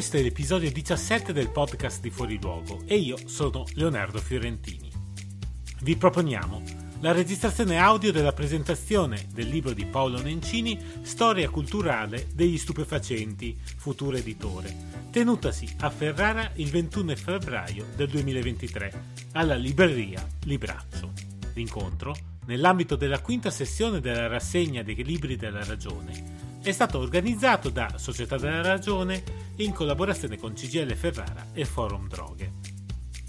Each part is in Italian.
Questo è l'episodio 17 del podcast di Fuori Luogo e io sono Leonardo Fiorentini. Vi proponiamo la registrazione audio della presentazione del libro di Paolo Nencini Storia culturale degli stupefacenti, futuro editore, tenutasi a Ferrara il 21 febbraio del 2023 alla libreria Libraccio. L'incontro, nell'ambito della quinta sessione della rassegna dei libri della ragione, è stato organizzato da Società della Ragione in collaborazione con CGL Ferrara e Forum Droghe.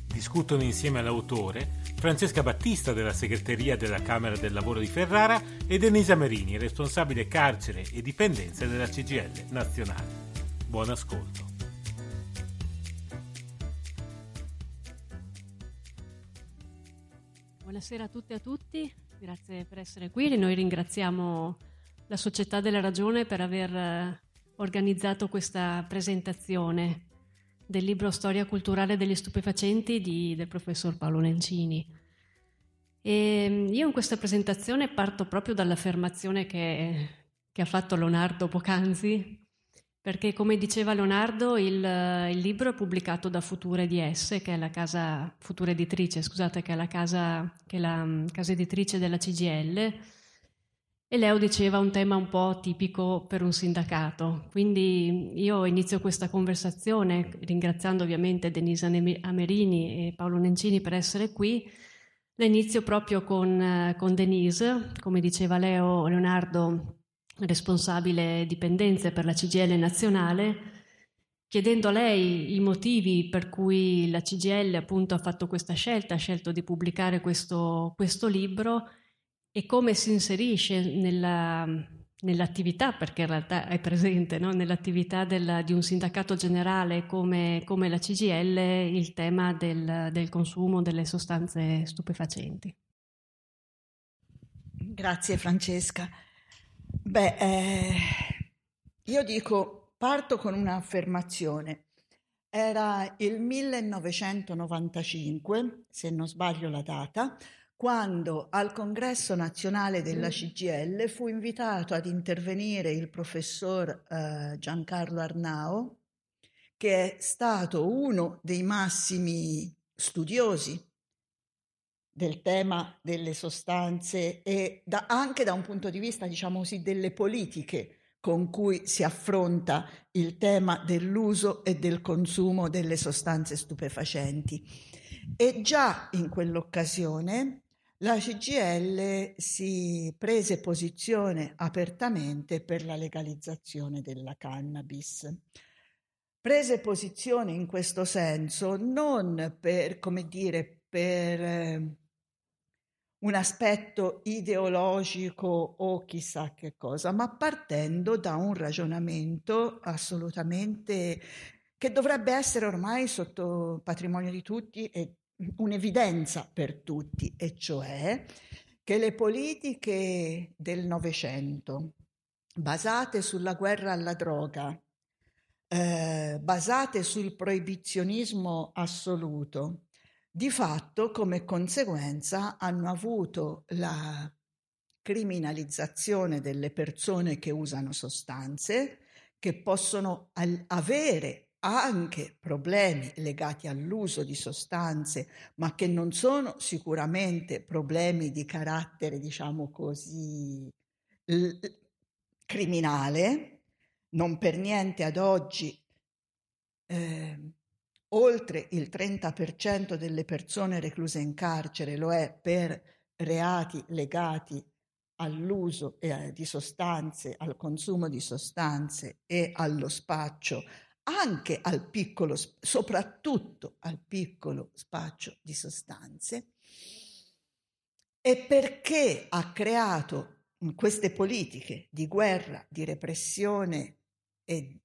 Discutono insieme all'autore Francesca Battista della segreteria della Camera del Lavoro di Ferrara e Denisa Merini, responsabile carcere e dipendenze della CGL nazionale. Buon ascolto. Buonasera a tutte e a tutti, grazie per essere qui. Noi ringraziamo la Società della Ragione per aver eh, organizzato questa presentazione del libro Storia culturale degli stupefacenti di, del professor Paolo Nencini. E mm, io in questa presentazione parto proprio dall'affermazione che, che ha fatto Leonardo poc'anzi, perché come diceva Leonardo il, il, libro è pubblicato da Future DS, che è la casa, Futura Editrice, scusate, che è la casa, che è la mm, casa editrice della CGL, e Leo diceva un tema un po' tipico per un sindacato. Quindi io inizio questa conversazione ringraziando ovviamente Denisa Amerini e Paolo Nencini per essere qui. La inizio proprio con, con Denise, come diceva Leo Leonardo, responsabile dipendenze per la CGL nazionale, chiedendo a lei i motivi per cui la CGL appunto ha fatto questa scelta, ha scelto di pubblicare questo, questo libro e come si inserisce nella, nell'attività, perché in realtà è presente no? nell'attività della, di un sindacato generale come, come la CGL il tema del, del, consumo delle sostanze stupefacenti. Grazie Francesca. Beh, eh, io dico, parto con un'affermazione. Era il 1995, se non sbaglio la data, quando al congresso nazionale della mm. CGL fu invitato ad intervenire il professor eh, Giancarlo Arnao, che è stato uno dei massimi studiosi del tema delle sostanze e da, anche da un punto di vista, diciamo così, delle politiche con cui si affronta il tema dell'uso e del consumo delle sostanze stupefacenti. E già in quell'occasione la CGL si prese posizione apertamente per la legalizzazione della cannabis. Prese posizione in questo senso non per, come dire, per eh, un aspetto ideologico o chissà che cosa, ma partendo da un ragionamento assolutamente che dovrebbe essere ormai sotto patrimonio di tutti e un'evidenza per tutti, e cioè che le politiche del Novecento, basate sulla guerra alla droga, eh, basate sul proibizionismo assoluto, di fatto come conseguenza hanno avuto la criminalizzazione delle persone che usano sostanze, che possono al- avere anche problemi legati all'uso di sostanze, ma che non sono sicuramente problemi di carattere, diciamo così, l- criminale. Non per niente ad oggi eh, oltre il 30% delle persone recluse in carcere lo è per reati legati all'uso eh, di sostanze, al consumo di sostanze e allo spaccio anche al piccolo, soprattutto al piccolo spaccio di sostanze. e perché ha creato queste politiche di guerra, di repressione e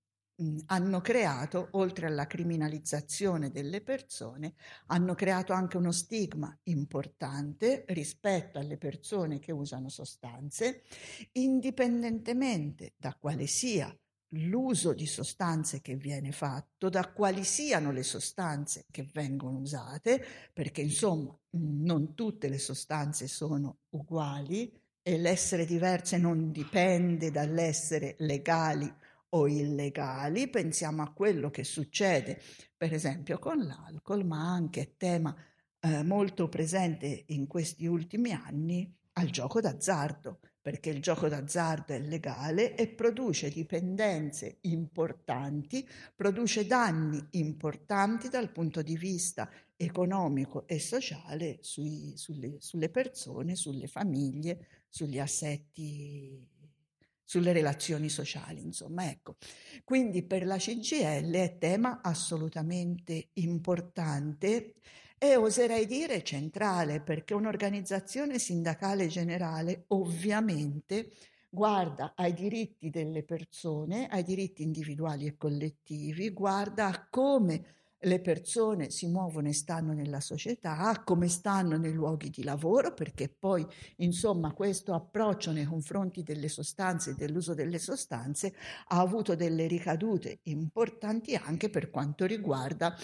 hanno creato, oltre alla criminalizzazione delle persone, hanno creato anche uno stigma importante rispetto alle persone che usano sostanze, indipendentemente da quale sia l'uso di sostanze che viene fatto, da quali siano le sostanze che vengono usate, perché insomma non tutte le sostanze sono uguali e l'essere diverse non dipende dall'essere legali o illegali, pensiamo a quello che succede per esempio con l'alcol, ma anche tema eh, molto presente in questi ultimi anni al gioco d'azzardo perché il gioco d'azzardo è legale e produce dipendenze importanti, produce danni importanti dal punto di vista economico e sociale sui, sulle, sulle persone, sulle famiglie, sugli assetti sulle relazioni sociali, insomma, ecco. Quindi per la CGL è tema assolutamente importante e oserei dire centrale, perché un'organizzazione sindacale generale ovviamente guarda ai diritti delle persone, ai diritti individuali e collettivi, guarda a come le persone si muovono e stanno nella società, come stanno nei luoghi di lavoro, perché poi insomma questo approccio nei confronti delle sostanze e dell'uso delle sostanze ha avuto delle ricadute importanti anche per quanto riguarda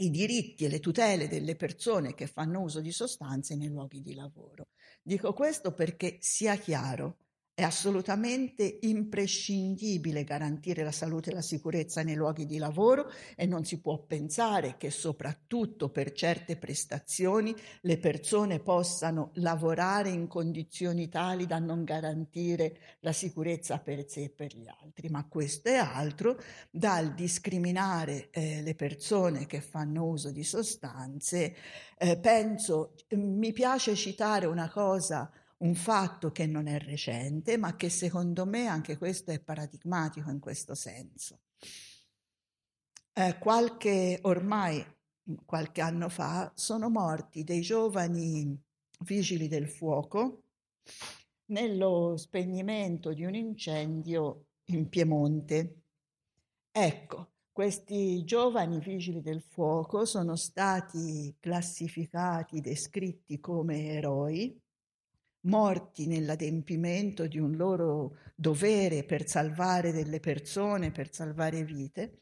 i diritti e le tutele delle persone che fanno uso di sostanze nei luoghi di lavoro. Dico questo perché sia chiaro, è assolutamente imprescindibile garantire la salute e la sicurezza nei luoghi di lavoro e non si può pensare che soprattutto per certe prestazioni le persone possano lavorare in condizioni tali da non garantire la sicurezza per sé e per gli altri, ma questo è altro dal discriminare eh, le persone che fanno uso di sostanze. Eh, penso, mi piace citare una cosa un fatto che non è recente, ma che secondo me anche questo è paradigmatico in questo senso. Eh, qualche, ormai qualche anno fa sono morti dei giovani vigili del fuoco nello spegnimento di un incendio in Piemonte. Ecco, questi giovani vigili del fuoco sono stati classificati, descritti come eroi morti nell'adempimento di un loro dovere per salvare delle persone, per salvare vite,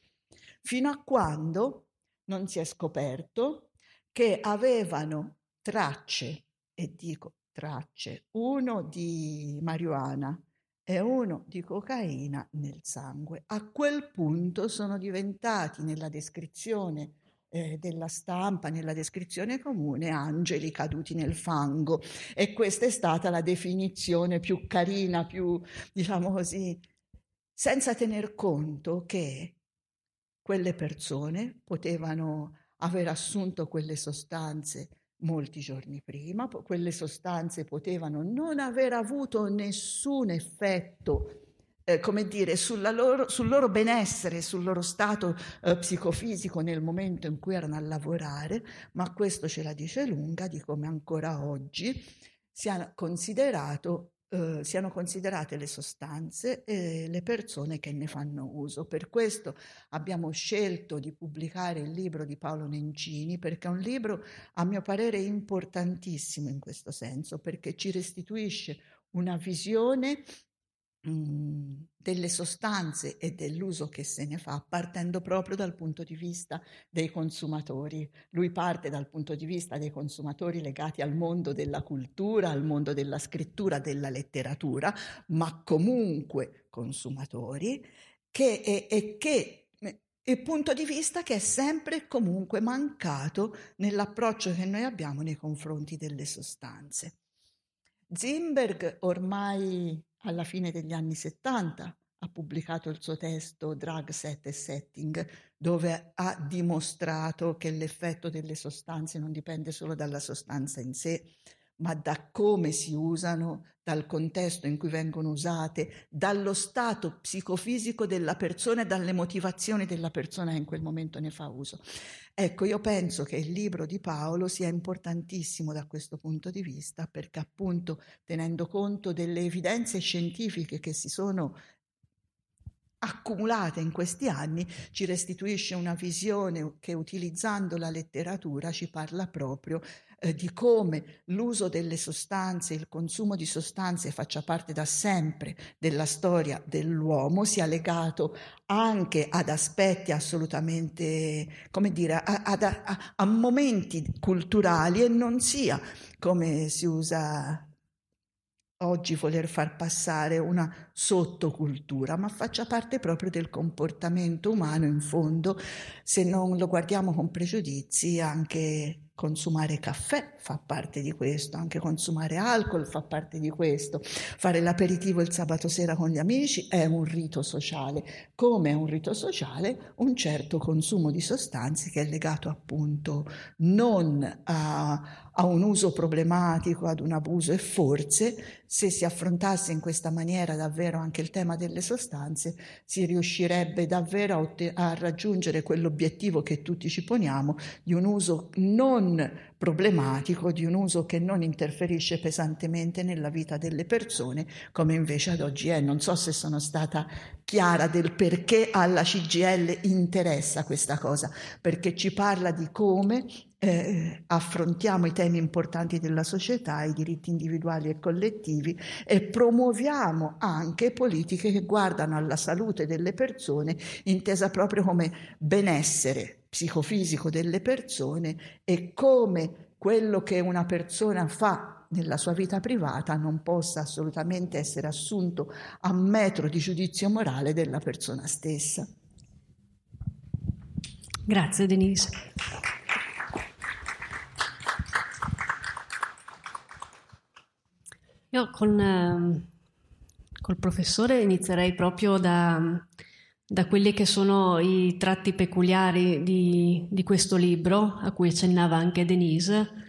fino a quando non si è scoperto che avevano tracce, e dico tracce, uno di marijuana e uno di cocaina nel sangue. A quel punto sono diventati nella descrizione eh, della stampa, nella descrizione comune, angeli caduti nel fango. E questa è stata la definizione più carina, più, diciamo così, senza tener conto che quelle persone potevano aver assunto quelle sostanze molti giorni prima, quelle sostanze potevano non aver avuto nessun effetto eh, come dire, loro, sul loro benessere, sul loro stato eh, psicofisico nel momento in cui erano a lavorare, ma questo ce la dice lunga di come ancora oggi sia considerato Uh, siano considerate le sostanze e le persone che ne fanno uso. Per questo abbiamo scelto di pubblicare il libro di Paolo Nencini, perché è un libro, a mio parere, importantissimo in questo senso, perché ci restituisce una visione delle sostanze e dell'uso che se ne fa, partendo proprio dal punto di vista dei consumatori. Lui parte dal punto di vista dei consumatori legati al mondo della cultura, al mondo della scrittura, della letteratura, ma comunque consumatori, che, e, e che il punto di vista che è sempre e comunque mancato nell'approccio che noi abbiamo nei confronti delle sostanze. Zimberg ormai alla fine degli anni 70 ha pubblicato il suo testo Drug Set e Setting, dove ha dimostrato che l'effetto delle sostanze non dipende solo dalla sostanza in sé, ma da come si usano, dal contesto in cui vengono usate, dallo stato psicofisico della persona e dalle motivazioni della persona che in quel momento ne fa uso. Ecco, io penso che il libro di Paolo sia importantissimo da questo punto di vista perché appunto tenendo conto delle evidenze scientifiche che si sono accumulate in questi anni, ci restituisce una visione che utilizzando la letteratura ci parla proprio eh, di come l'uso delle sostanze, il consumo di sostanze faccia parte da sempre della storia dell'uomo, sia legato anche ad aspetti assolutamente, come dire, a, a, a, a momenti culturali e non sia come si usa oggi voler far passare una sottocultura, ma faccia parte proprio del comportamento umano in fondo, se non lo guardiamo con pregiudizi, anche consumare caffè fa parte di questo, anche consumare alcol fa parte di questo, fare l'aperitivo il sabato sera con gli amici è un rito sociale, come è un rito sociale? Un certo consumo di sostanze che è legato appunto non a a un uso problematico, ad un abuso e forse se si affrontasse in questa maniera davvero anche il tema delle sostanze si riuscirebbe davvero a, otte- a raggiungere quell'obiettivo che tutti ci poniamo di un uso non problematico, di un uso che non interferisce pesantemente nella vita delle persone, come invece ad oggi è. Non so se sono stata chiara del perché alla CGL interessa questa cosa, perché ci parla di come eh, affrontiamo i temi importanti della società, i diritti individuali e collettivi e promuoviamo anche politiche che guardano alla salute delle persone intesa proprio come benessere psicofisico delle persone e come quello che una persona fa nella sua vita privata non possa assolutamente essere assunto a metro di giudizio morale della persona stessa. Grazie Denise. Io con, eh, col professore inizierei proprio da, da, quelli che sono i tratti peculiari di, di questo libro, a cui accennava anche Denise,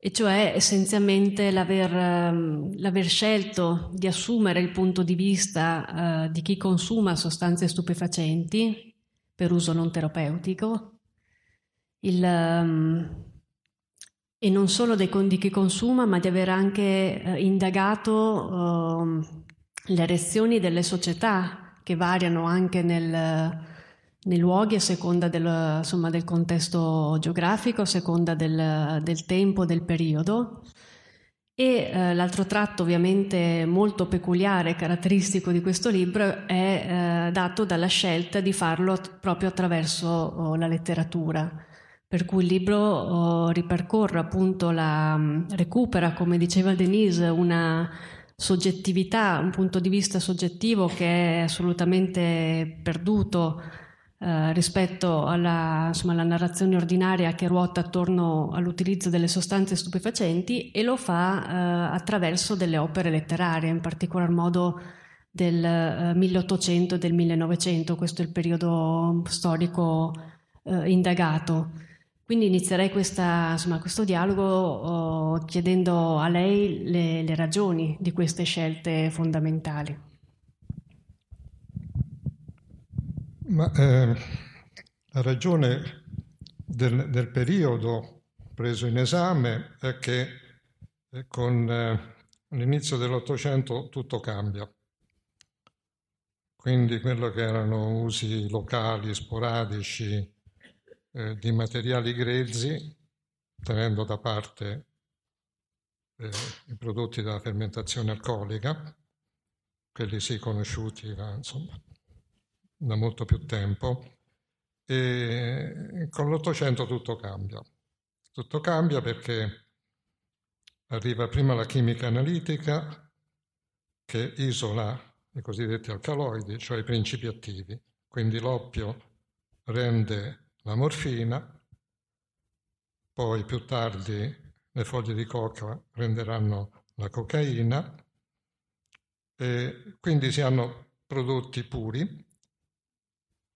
e cioè essenzialmente l'aver, ehm, l'aver, scelto di assumere il punto di vista uh, di chi consuma sostanze stupefacenti per uso non terapeutico, il, um, e non solo dei, di chi consuma, ma di aver anche eh, indagato eh, le reazioni delle società che variano anche nel, nei luoghi a seconda del, insomma, del contesto geografico, a seconda del, del tempo, del periodo. E eh, l'altro tratto ovviamente molto peculiare e caratteristico di questo libro è eh, dato dalla scelta di farlo proprio attraverso oh, la letteratura per cui il libro oh, ripercorre appunto la, mm, recupera, come diceva Denise, una soggettività, un punto di vista soggettivo che è assolutamente perduto eh, rispetto alla, insomma, alla, narrazione ordinaria che ruota attorno all'utilizzo delle sostanze stupefacenti e lo fa eh, attraverso delle opere letterarie, in particolar modo del eh, 1800 e del 1900, questo è il periodo storico eh, indagato. Quindi inizierei questa, insomma, questo dialogo oh, chiedendo a lei le, le, ragioni di queste scelte fondamentali. Ma, eh, la ragione del, del, periodo preso in esame è che eh, con eh, l'inizio dell'Ottocento tutto cambia. Quindi quello che erano usi locali, sporadici, eh, di materiali grezzi, tenendo da parte eh, i prodotti della fermentazione alcolica, quelli sì conosciuti insomma, da molto più tempo, e con l'Ottocento tutto cambia. Tutto cambia perché arriva prima la chimica analitica che isola i cosiddetti alcaloidi, cioè i principi attivi. Quindi l'oppio rende la morfina, poi più tardi le foglie di coca renderanno la cocaina, e quindi si hanno prodotti puri.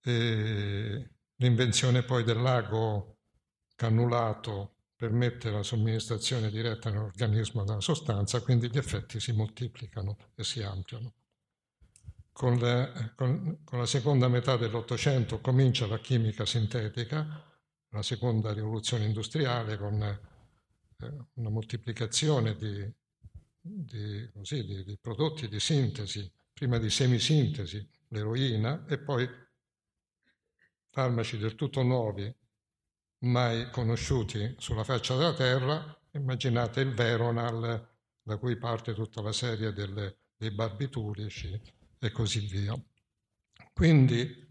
E l'invenzione poi del lago cannulato permette la somministrazione diretta nell'organismo della sostanza, quindi gli effetti si moltiplicano e si ampliano. Con, le, con, con la seconda metà dell'Ottocento comincia la chimica sintetica, la seconda rivoluzione industriale con eh, una moltiplicazione di, di, così, di, di, prodotti di sintesi, prima di semisintesi, l'eroina, e poi farmaci del tutto nuovi, mai conosciuti sulla faccia della Terra, immaginate il Veronal, da cui parte tutta la serie delle, dei barbiturici e così via. Quindi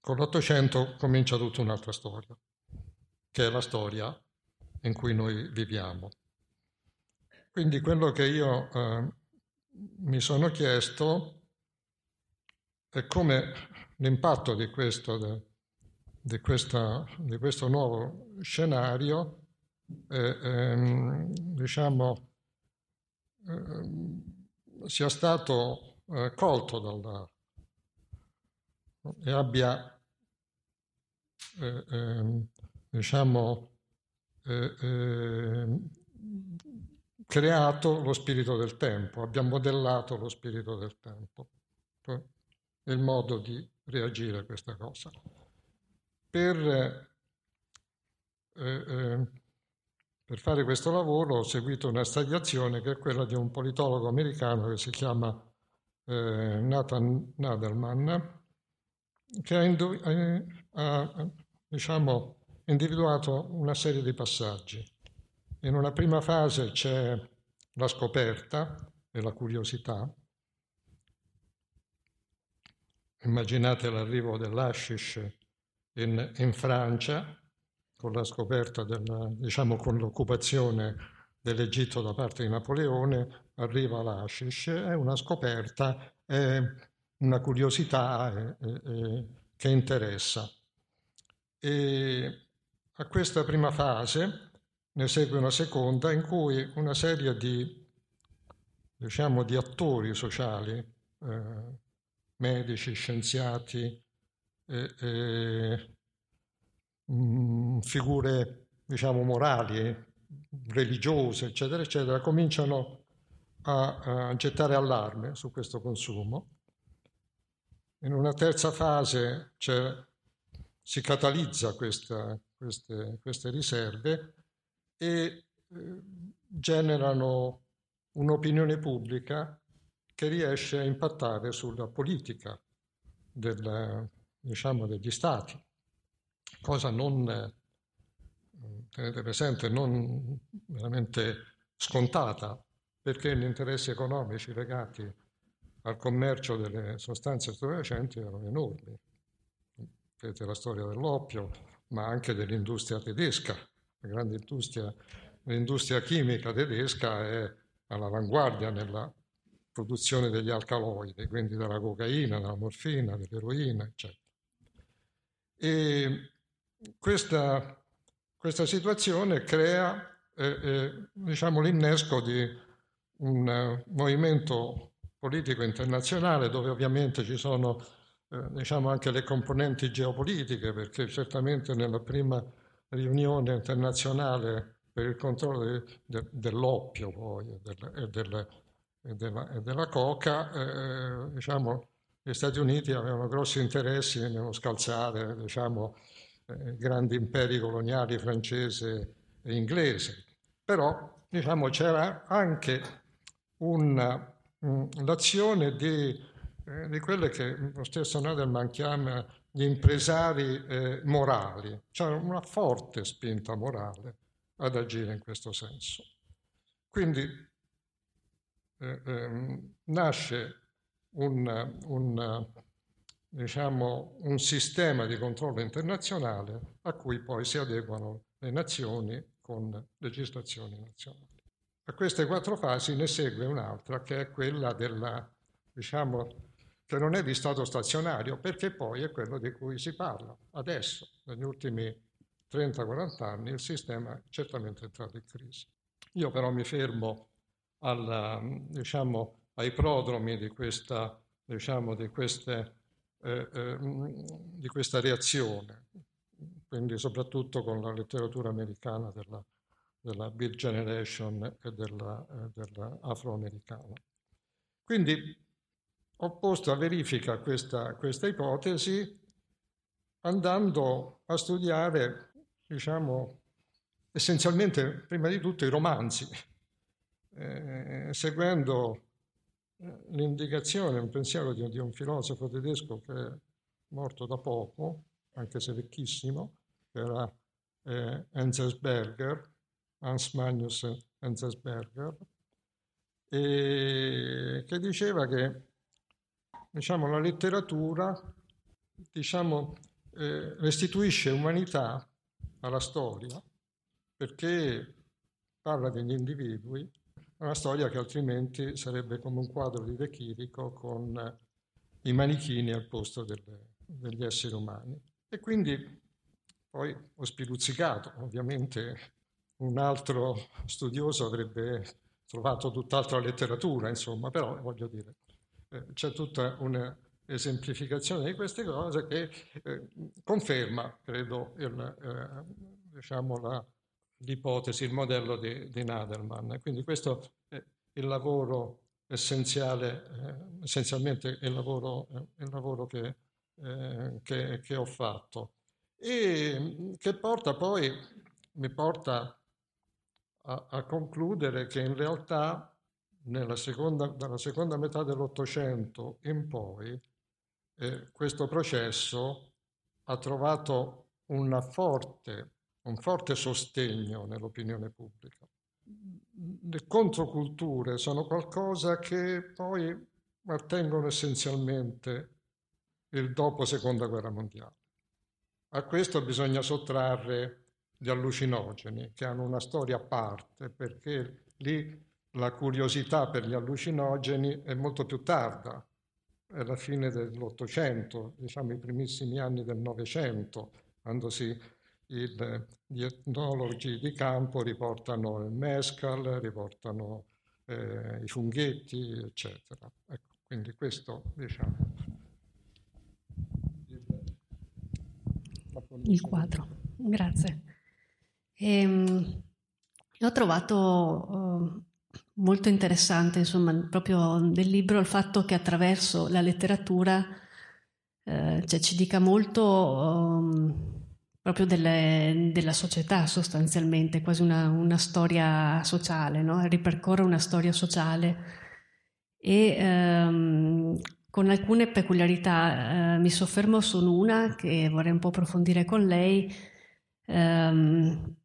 con l'Ottocento comincia tutta un'altra storia, che è la storia in cui noi viviamo. Quindi quello che io eh, mi sono chiesto è come l'impatto di questo, di questa, di questo nuovo scenario eh, ehm, diciamo, eh, sia stato eh, colto dalla, e abbia eh, ehm, diciamo, eh, ehm, creato lo spirito del tempo, abbia modellato lo spirito del tempo, il modo di reagire a questa cosa. Per, eh, eh, per fare questo lavoro ho seguito una stagliazione che è quella di un politologo americano che si chiama eh, Nathan Nadelman, che ha, indu- eh, ha diciamo, individuato una serie di passaggi. In una prima fase c'è la scoperta e la curiosità. Immaginate l'arrivo dell'Ashish in, in Francia, con la scoperta, della, diciamo con l'occupazione dell'Egitto da parte di Napoleone, arriva l'Ashish, è una scoperta, è una curiosità è, è, che interessa. E a questa prima fase ne segue una seconda in cui una serie di, diciamo, di attori sociali, eh, medici, scienziati, eh, eh, figure diciamo, morali, religiose, eccetera, eccetera, cominciano a, a gettare allarme su questo consumo. In una terza fase si catalizza questa, queste, queste riserve e eh, generano un'opinione pubblica che riesce a impattare sulla politica del, diciamo, degli stati, cosa non, eh, tenete presente, non veramente scontata, perché gli interessi economici legati al commercio delle sostanze stupefacenti erano enormi. Vedete la storia dell'oppio, ma anche dell'industria tedesca, la grande industria, l'industria chimica tedesca è all'avanguardia nella produzione degli alcaloidi, quindi della cocaina, della morfina, dell'eroina, eccetera. E questa, questa situazione crea eh, eh, diciamo, l'innesco di un movimento politico internazionale dove ovviamente ci sono eh, diciamo anche le componenti geopolitiche, perché certamente nella prima riunione internazionale per il controllo de, de, dell'oppio poi, e, del, e, del, e, della, e della, coca, eh, diciamo, gli Stati Uniti avevano grossi interessi nello scalzare diciamo, eh, grandi imperi coloniali francese e inglese. Però diciamo, c'era anche una, l'azione di, eh, di quelle che lo stesso Nadelman chiama gli impresari eh, morali, c'è una forte spinta morale ad agire in questo senso. Quindi eh, ehm, nasce un, un, diciamo, un sistema di controllo internazionale a cui poi si adeguano le nazioni con legislazioni nazionali. A queste quattro fasi ne segue un'altra che è quella della, diciamo, che non è di stato stazionario, perché poi è quello di cui si parla. Adesso, negli ultimi 30-40 anni, il sistema è certamente entrato in crisi. Io però mi fermo alla, diciamo, ai prodromi di questa, diciamo, di, queste, eh, eh, di questa reazione. quindi soprattutto con la letteratura americana della, della Beat Generation e della, eh, della afroamericana. Quindi ho posto a verifica questa, questa ipotesi andando a studiare, diciamo, essenzialmente, prima di tutto, i romanzi, eh, seguendo eh, l'indicazione, un pensiero di, di, un filosofo tedesco che è morto da poco, anche se vecchissimo, che era eh, Enzensberger, Hans Magnus Enzensberger, e che diceva che diciamo, la letteratura diciamo, eh, restituisce umanità alla storia perché parla degli individui, una storia che altrimenti sarebbe come un quadro di De Chirico con i manichini al posto delle, degli esseri umani. E quindi poi ho spiluzzicato, ovviamente un altro studioso avrebbe trovato tutt'altra letteratura, insomma, però voglio dire, eh, c'è tutta un'esemplificazione di queste cose che eh, conferma, credo, il, eh, diciamo la, l'ipotesi, il modello di, di Nadelman. Quindi questo è il lavoro essenziale, eh, essenzialmente il lavoro, il lavoro che, eh, che, che ho fatto e che porta poi, mi porta a, a concludere che in realtà nella seconda, dalla seconda metà dell'Ottocento in poi eh, questo processo ha trovato forte, un forte sostegno nell'opinione pubblica. Le controculture sono qualcosa che poi attengono essenzialmente il dopo seconda guerra mondiale. A questo bisogna sottrarre gli allucinogeni, che hanno una storia a parte, perché lì la curiosità per gli allucinogeni è molto più tarda, è la fine dell'Ottocento, diciamo i primissimi anni del Novecento, quando si, il, gli etnologi di campo riportano il mescal, riportano eh, i funghetti, eccetera. Ecco, quindi questo, diciamo... Il quadro, grazie. Ehm, ho trovato uh, molto interessante, insomma, proprio del libro il fatto che attraverso la letteratura eh, cioè, ci dica molto um, proprio delle, della società sostanzialmente, quasi una, una storia sociale, no? ripercorre una storia sociale e um, con alcune peculiarità. Eh, mi soffermo su una che vorrei un po' approfondire con lei. Um,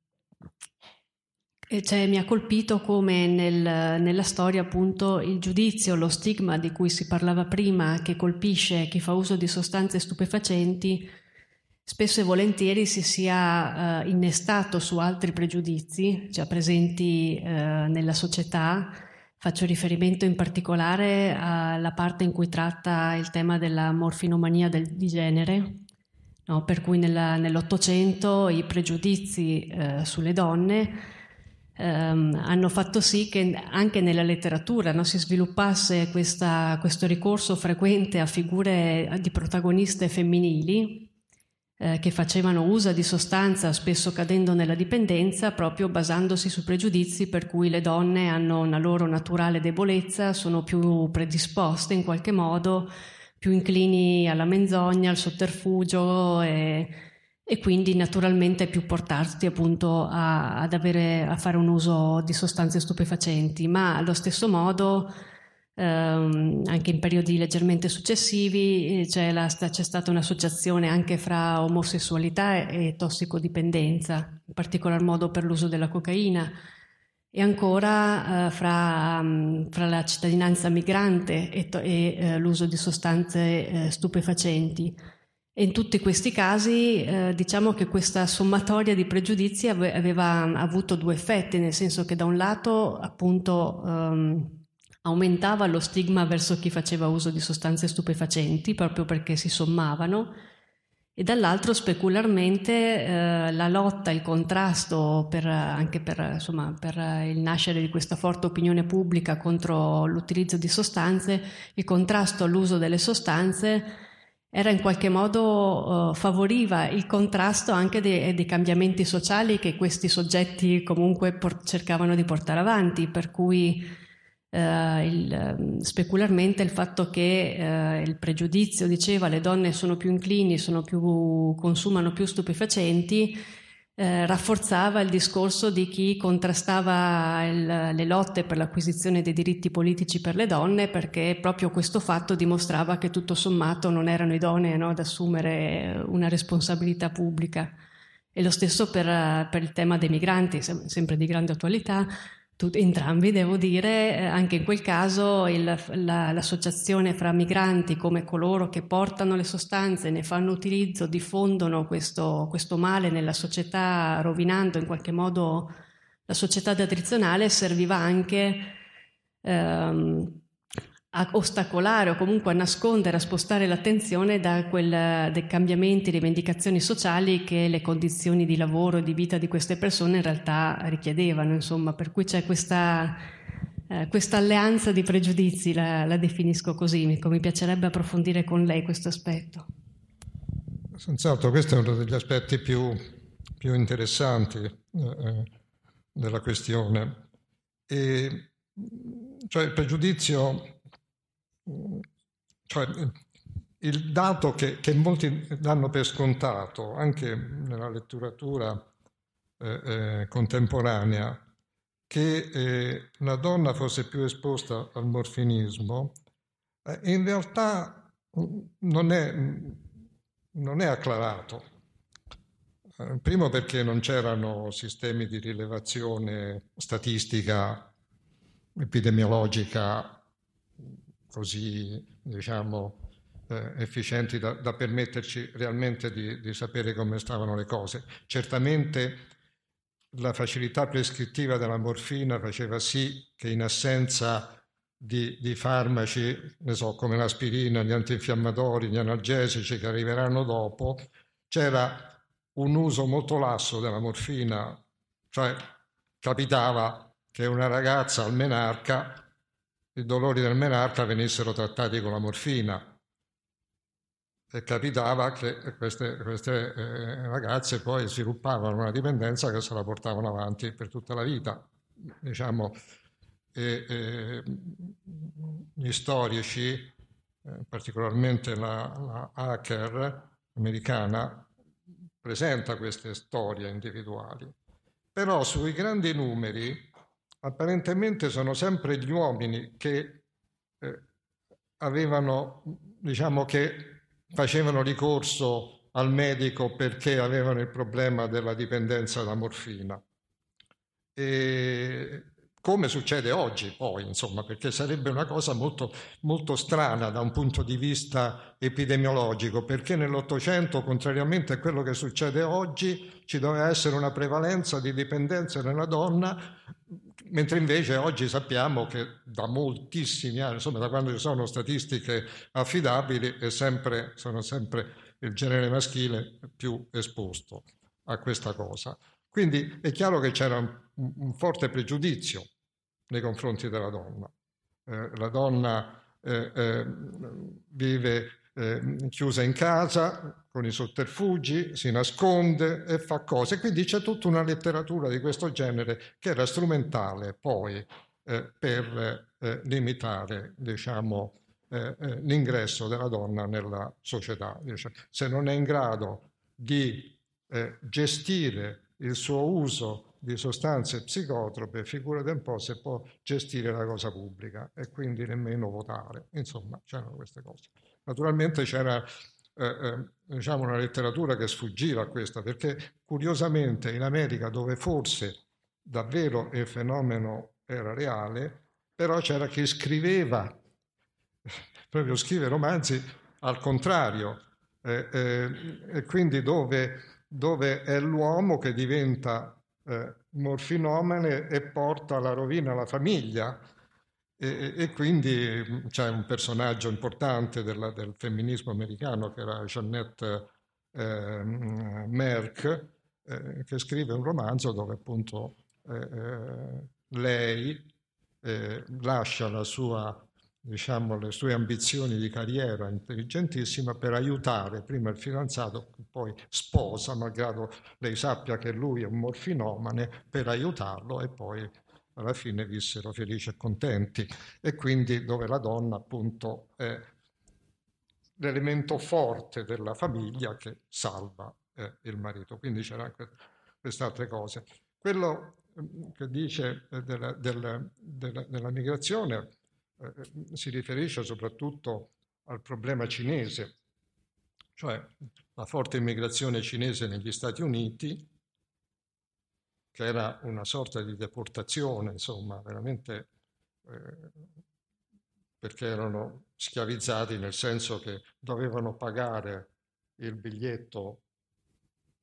cioè, mi ha colpito come nel, nella storia appunto il giudizio, lo stigma di cui si parlava prima, che colpisce chi fa uso di sostanze stupefacenti, spesso e volentieri si sia uh, innestato su altri pregiudizi già presenti uh, nella società. Faccio riferimento in particolare alla parte in cui tratta il tema della morfinomania del, di genere, no? per cui nella, nell'Ottocento i pregiudizi uh, sulle donne ehm, hanno fatto sì che anche nella letteratura no, si sviluppasse questa, questo ricorso frequente a figure di protagoniste femminili eh, che facevano uso di sostanza, spesso cadendo nella dipendenza, proprio basandosi su pregiudizi per cui le donne hanno una loro naturale debolezza, sono più predisposte in qualche modo, più inclini alla menzogna, al sotterfugio e e quindi naturalmente più portarti appunto a, ad avere, a fare un uso di sostanze stupefacenti, ma allo stesso modo ehm, anche in periodi leggermente successivi eh, c'è, la, c'è, stata un'associazione anche fra omosessualità e, e tossicodipendenza, in particolar modo per l'uso della cocaina e ancora eh, fra, um, fra, la cittadinanza migrante e, to- e eh, l'uso di sostanze eh, stupefacenti. E in tutti questi casi diciamo che questa sommatoria di pregiudizi ave- aveva avuto due effetti, nel senso che da un lato appunto ehm, aumentava lo stigma verso chi faceva uso di sostanze stupefacenti, proprio perché si sommavano, e dall'altro specularmente eh, la lotta, il contrasto per, anche per, insomma, per il nascere di questa forte opinione pubblica contro l'utilizzo di sostanze, il contrasto all'uso delle sostanze era in qualche modo uh, favoriva il contrasto anche dei, dei, cambiamenti sociali che questi soggetti comunque por- cercavano di portare avanti, per cui uh, il, um, specularmente il fatto che uh, il pregiudizio diceva le donne sono più inclini, sono più, consumano più stupefacenti, eh, rafforzava il discorso di chi contrastava il, le lotte per l'acquisizione dei diritti politici per le donne perché proprio questo fatto dimostrava che tutto sommato non erano idonee no, ad assumere una responsabilità pubblica. E lo stesso per, per il tema dei migranti, sempre di grande attualità, Tut, entrambi, devo dire, eh, anche in quel caso il, la, l'associazione fra migranti come coloro che portano le sostanze, ne fanno utilizzo, diffondono questo, questo male nella società, rovinando in qualche modo la società tradizionale, serviva anche ehm, a ostacolare o comunque a nascondere, a spostare l'attenzione da quel, dai cambiamenti, rivendicazioni sociali che le condizioni di lavoro e di vita di queste persone in realtà richiedevano, insomma, per cui c'è questa, eh, questa alleanza di pregiudizi, la, la definisco così, mi, mi piacerebbe approfondire con lei questo aspetto. Senz'altro questo è uno degli aspetti più, più interessanti eh, eh della questione. E, cioè il pregiudizio cioè, il dato che, che, molti danno per scontato, anche nella letteratura eh, eh, contemporanea, che eh, la donna fosse più esposta al morfinismo, eh, in realtà mm, non è, non è acclarato. Eh, primo perché non c'erano sistemi di rilevazione statistica, epidemiologica così diciamo, eh, efficienti da, da, permetterci realmente di, di sapere come stavano le cose. Certamente la facilità prescrittiva della morfina faceva sì che in assenza di, di, farmaci, ne so, come l'aspirina, gli antinfiammatori, gli analgesici che arriveranno dopo, c'era un uso molto lasso della morfina, cioè capitava che una ragazza al menarca i dolori del menarca venissero trattati con la morfina. E capitava che queste, queste eh, ragazze poi sviluppavano una dipendenza che se la portavano avanti per tutta la vita. Diciamo, e, e, gli storici, eh, particolarmente la, la Hacker americana, presenta queste storie individuali. Però sui grandi numeri apparentemente sono sempre gli uomini che eh, avevano, diciamo che facevano ricorso al medico perché avevano il problema della dipendenza da morfina. E come succede oggi poi, insomma, perché sarebbe una cosa molto, molto strana da un punto di vista epidemiologico, perché nell'Ottocento, contrariamente a quello che succede oggi, ci doveva essere una prevalenza di dipendenza nella donna, mentre invece oggi sappiamo che da moltissimi anni, insomma da quando ci sono statistiche affidabili, sempre, sono sempre il genere maschile più esposto a questa cosa. Quindi è chiaro che c'era un, un forte pregiudizio nei confronti della donna. Eh, la donna eh, eh, vive eh, chiusa in casa con i sotterfugi, si nasconde e fa cose. Quindi c'è tutta una letteratura di questo genere che era strumentale poi eh, per eh, limitare diciamo, l'ingresso della donna nella società. Se non è in grado di gestire il suo uso di sostanze psicotrope, figurate un po' se può gestire la cosa pubblica e quindi nemmeno votare. Insomma, c'erano queste cose. Naturalmente c'era eh, eh, diciamo una letteratura che sfuggiva a questa, perché curiosamente in America, dove forse davvero il fenomeno era reale, però c'era chi scriveva, proprio scrive romanzi al contrario, eh, eh, e quindi dove, dove è l'uomo che diventa eh, morfinomane e porta alla rovina la famiglia. E, e, quindi mm, c'è un personaggio importante della, del femminismo americano che era Jeannette eh, Merck, eh, che scrive un romanzo dove appunto eh, eh, lei eh, lascia la sua diciamo, le sue ambizioni di carriera intelligentissima per aiutare prima il fidanzato, poi sposa, malgrado lei sappia che lui è un morfinomane, per aiutarlo e poi alla fine vissero felici e contenti. E quindi dove la donna appunto è l'elemento forte della famiglia che salva eh, il marito. Quindi c'era anche queste altre cose. Quello mm, che dice eh, della, della, della, della migrazione eh, si riferisce soprattutto al problema cinese, cioè la forte immigrazione cinese negli Stati Uniti, che era una sorta di deportazione, insomma, veramente eh, perché erano schiavizzati nel senso che dovevano pagare il biglietto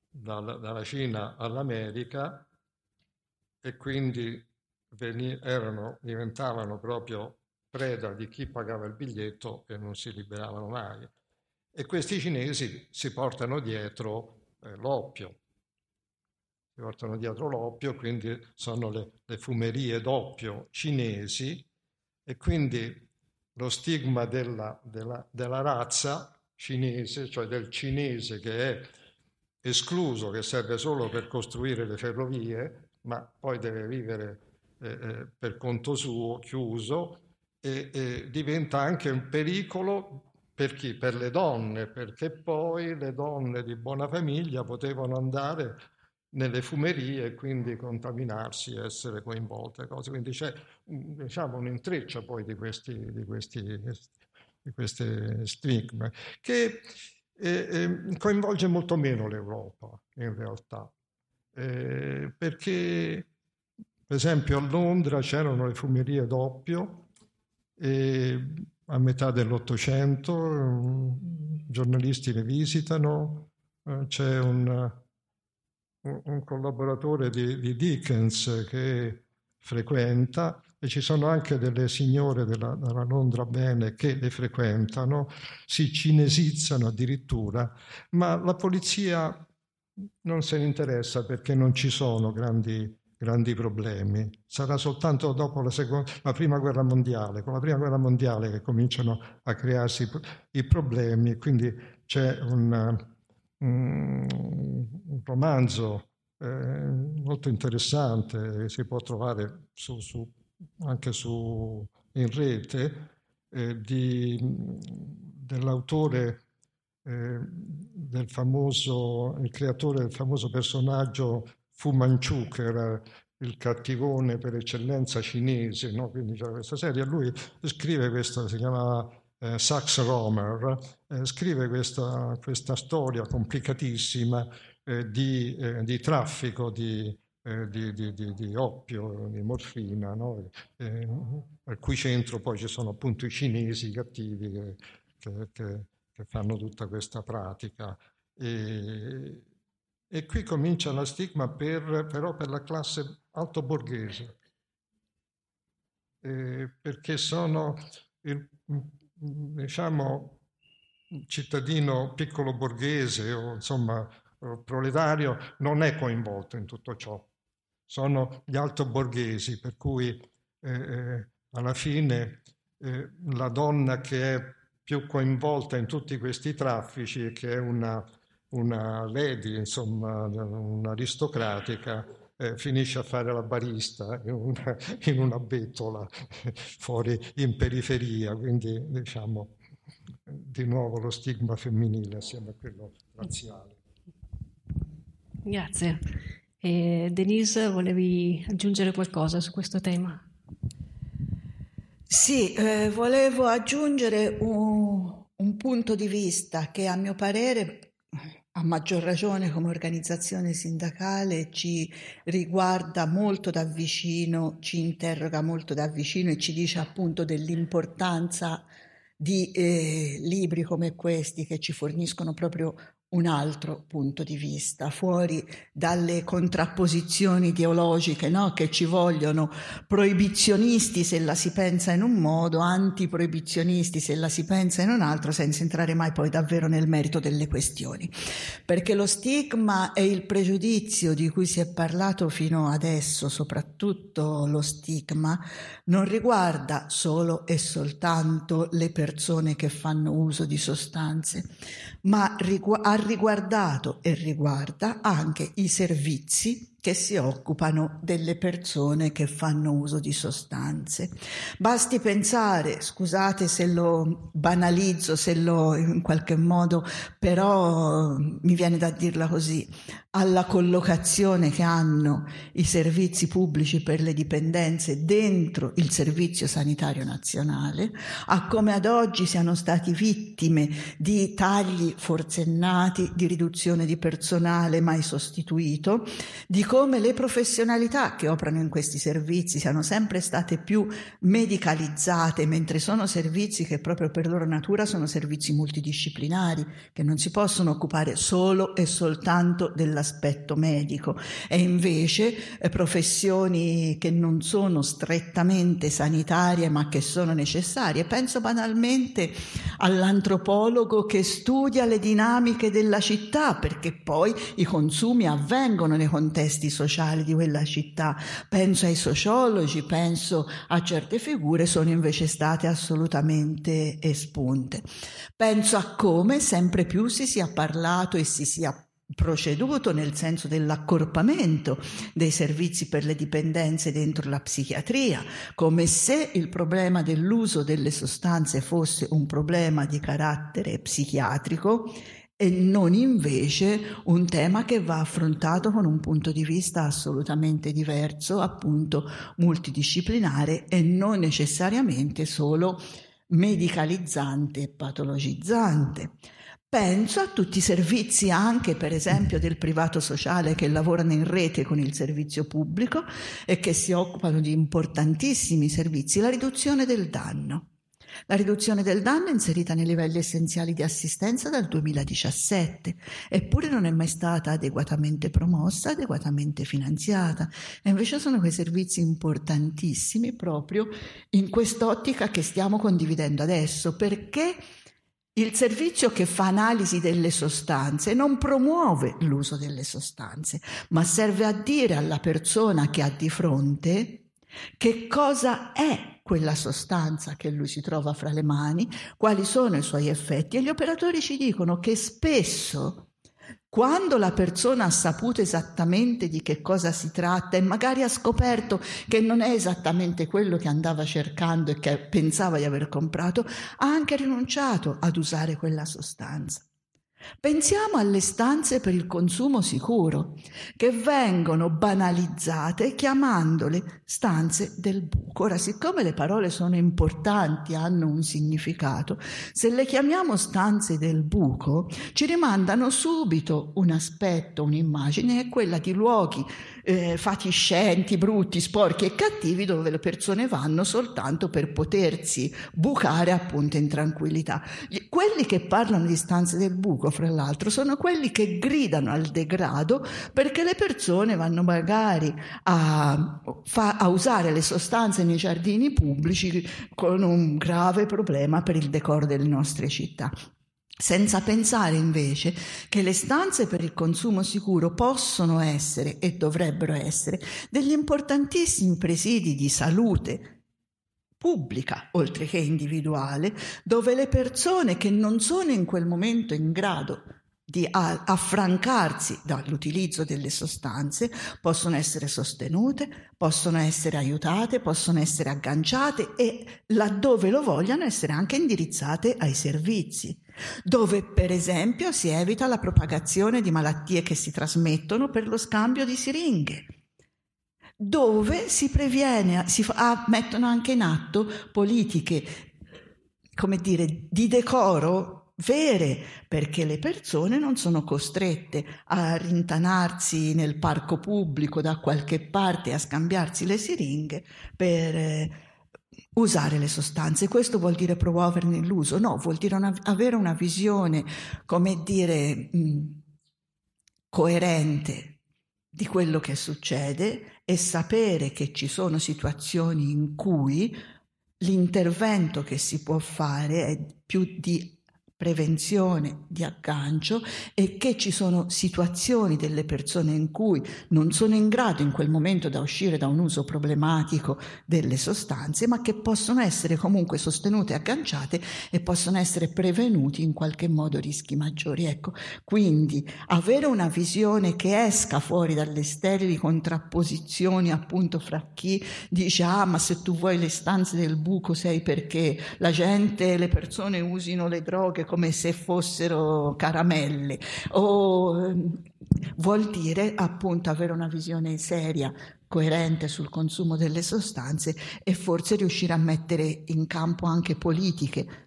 dalla, dalla Cina all'America e quindi veni, erano, diventavano proprio preda di chi pagava il biglietto e non si liberavano mai. E questi cinesi si portano dietro eh, l'oppio, si portano dietro l'oppio, quindi sono le, le fumerie d'oppio cinesi e quindi lo stigma della, della, della razza cinese, cioè del cinese che è escluso, che serve solo per costruire le ferrovie, ma poi deve vivere eh, eh per conto suo, chiuso, e, e diventa anche un pericolo per chi? Per le donne, perché poi le donne di buona famiglia potevano andare nelle fumerie e quindi contaminarsi, essere coinvolte. Cose. Quindi c'è diciamo, un intreccio poi di questi, di questi, di queste stigme che eh, eh, coinvolge molto meno l'Europa in realtà, eh, perché per esempio a Londra c'erano le fumerie d'oppio e a metà dell'Ottocento giornalisti le visitano, eh, c'è un, un collaboratore di, di, Dickens che frequenta e ci sono anche delle signore della, della Londra Bene che le frequentano, si cinesizzano addirittura, ma la polizia non se ne interessa perché non ci sono grandi grandi problemi. Sarà soltanto dopo la, seconda, la, prima guerra mondiale, con la prima guerra mondiale che cominciano a crearsi i problemi. Quindi c'è un, un, romanzo eh, molto interessante, che si può trovare su, su, anche su, in rete, eh, di, dell'autore eh, del famoso, il creatore del famoso personaggio Fu Manchu, che era il cattivone per eccellenza cinese, no? quindi c'era questa serie, lui scrive questa, si chiama eh, Sax Romer, eh, scrive questa, questa, storia complicatissima eh, di, eh, di, traffico di, eh, di, di, oppio, di morfina, no? Eh, al cui centro poi ci sono appunto i cinesi cattivi che, che, che, che fanno tutta questa pratica. E, e qui comincia la stigma per, però per la classe alto borghese, perché sono il diciamo, cittadino piccolo borghese o insomma proletario non è coinvolto in tutto ciò. Sono gli alto borghesi, per cui eh, eh, alla fine eh, la donna che è più coinvolta in tutti questi traffici che è una una lady, insomma, un'aristocratica, eh, finisce a fare la barista in una, in una bettola fuori in periferia, quindi diciamo di nuovo lo stigma femminile assieme a quello razziale. Grazie. E Denise, volevi aggiungere qualcosa su questo tema? Sì, eh, volevo aggiungere un, un punto di vista che a mio parere a maggior ragione come organizzazione sindacale ci riguarda molto da vicino, ci interroga molto da vicino e ci dice appunto dell'importanza di eh, libri come questi che ci forniscono proprio un altro punto di vista, fuori dalle contrapposizioni ideologiche no? che ci vogliono, proibizionisti se la si pensa in un modo, antiproibizionisti se la si pensa in un altro, senza entrare mai poi davvero nel merito delle questioni. Perché lo stigma e il pregiudizio di cui si è parlato fino adesso, soprattutto lo stigma, non riguarda solo e soltanto le persone che fanno uso di sostanze, ma ha riguardato e riguarda anche i servizi che si occupano delle persone che fanno uso di sostanze. Basti pensare, scusate se lo banalizzo, se lo in qualche modo, però mi viene da dirla così, alla collocazione che hanno i servizi pubblici per le dipendenze dentro il Servizio Sanitario Nazionale, a come ad oggi siano stati vittime di tagli forsennati, di riduzione di personale mai sostituito, di come le professionalità che operano in questi servizi siano sempre state più medicalizzate, mentre sono servizi che proprio per loro natura sono servizi multidisciplinari, che non si possono occupare solo e soltanto dell'aspetto medico e invece eh, professioni che non sono strettamente sanitarie ma che sono necessarie. Penso banalmente all'antropologo che studia le dinamiche della città perché poi i consumi avvengono nei contesti sociali di quella città. Penso ai sociologi, penso a certe figure, sono invece state assolutamente espunte. Penso a come sempre più si sia parlato e si sia proceduto nel senso dell'accorpamento dei servizi per le dipendenze dentro la psichiatria, come se il problema dell'uso delle sostanze fosse un problema di carattere psichiatrico e non invece un tema che va affrontato con un punto di vista assolutamente diverso, appunto multidisciplinare e non necessariamente solo medicalizzante e patologizzante. Penso a tutti i servizi anche per esempio del privato sociale che lavorano in rete con il servizio pubblico e che si occupano di importantissimi servizi, la riduzione del danno. La riduzione del danno è inserita nei livelli essenziali di assistenza dal 2017, eppure non è mai stata adeguatamente promossa, adeguatamente finanziata. E invece sono quei servizi importantissimi proprio in quest'ottica che stiamo condividendo adesso, perché il servizio che fa analisi delle sostanze non promuove l'uso delle sostanze, ma serve a dire alla persona che ha di fronte che cosa è quella sostanza che lui si trova fra le mani, quali sono i suoi effetti e gli operatori ci dicono che spesso quando la persona ha saputo esattamente di che cosa si tratta e magari ha scoperto che non è esattamente quello che andava cercando e che pensava di aver comprato, ha anche rinunciato ad usare quella sostanza. Pensiamo alle stanze per il consumo sicuro, che vengono banalizzate chiamandole stanze del buco. Ora, siccome le parole sono importanti, hanno un significato, se le chiamiamo stanze del buco, ci rimandano subito un aspetto, un'immagine, è quella di luoghi eh, fatiscenti, brutti, sporchi e cattivi dove le persone vanno soltanto per potersi bucare appunto in tranquillità. Quelli che parlano di stanze del buco, fra l'altro, sono quelli che gridano al degrado perché le persone vanno magari a, a usare le sostanze nei giardini pubblici con un grave problema per il decoro delle nostre città senza pensare invece che le stanze per il consumo sicuro possono essere e dovrebbero essere degli importantissimi presidi di salute pubblica, oltre che individuale, dove le persone che non sono in quel momento in grado di affrancarsi dall'utilizzo delle sostanze possono essere sostenute, possono essere aiutate, possono essere agganciate e laddove lo vogliano essere anche indirizzate ai servizi dove per esempio si evita la propagazione di malattie che si trasmettono per lo scambio di siringhe, dove si previene, si fa, ah, mettono anche in atto politiche, come dire, di decoro vere, perché le persone non sono costrette a rintanarsi nel parco pubblico da qualche parte a scambiarsi le siringhe per... Usare le sostanze. Questo vuol dire promuoverne l'uso? No, vuol dire una, avere una visione, come dire, mh, coerente di quello che succede e sapere che ci sono situazioni in cui l'intervento che si può fare è più di prevenzione di aggancio e che ci sono situazioni delle persone in cui non sono in grado in quel momento da uscire da un uso problematico delle sostanze, ma che possono essere comunque sostenute e agganciate e possono essere prevenuti in qualche modo rischi maggiori. Ecco, quindi avere una visione che esca fuori dalle sterili contrapposizioni appunto fra chi dice ah ma se tu vuoi le stanze del buco sei perché la gente, le persone usino le droghe come se fossero caramelle, o ehm, vuol dire appunto avere una visione seria, coerente sul consumo delle sostanze e forse riuscire a mettere in campo anche politiche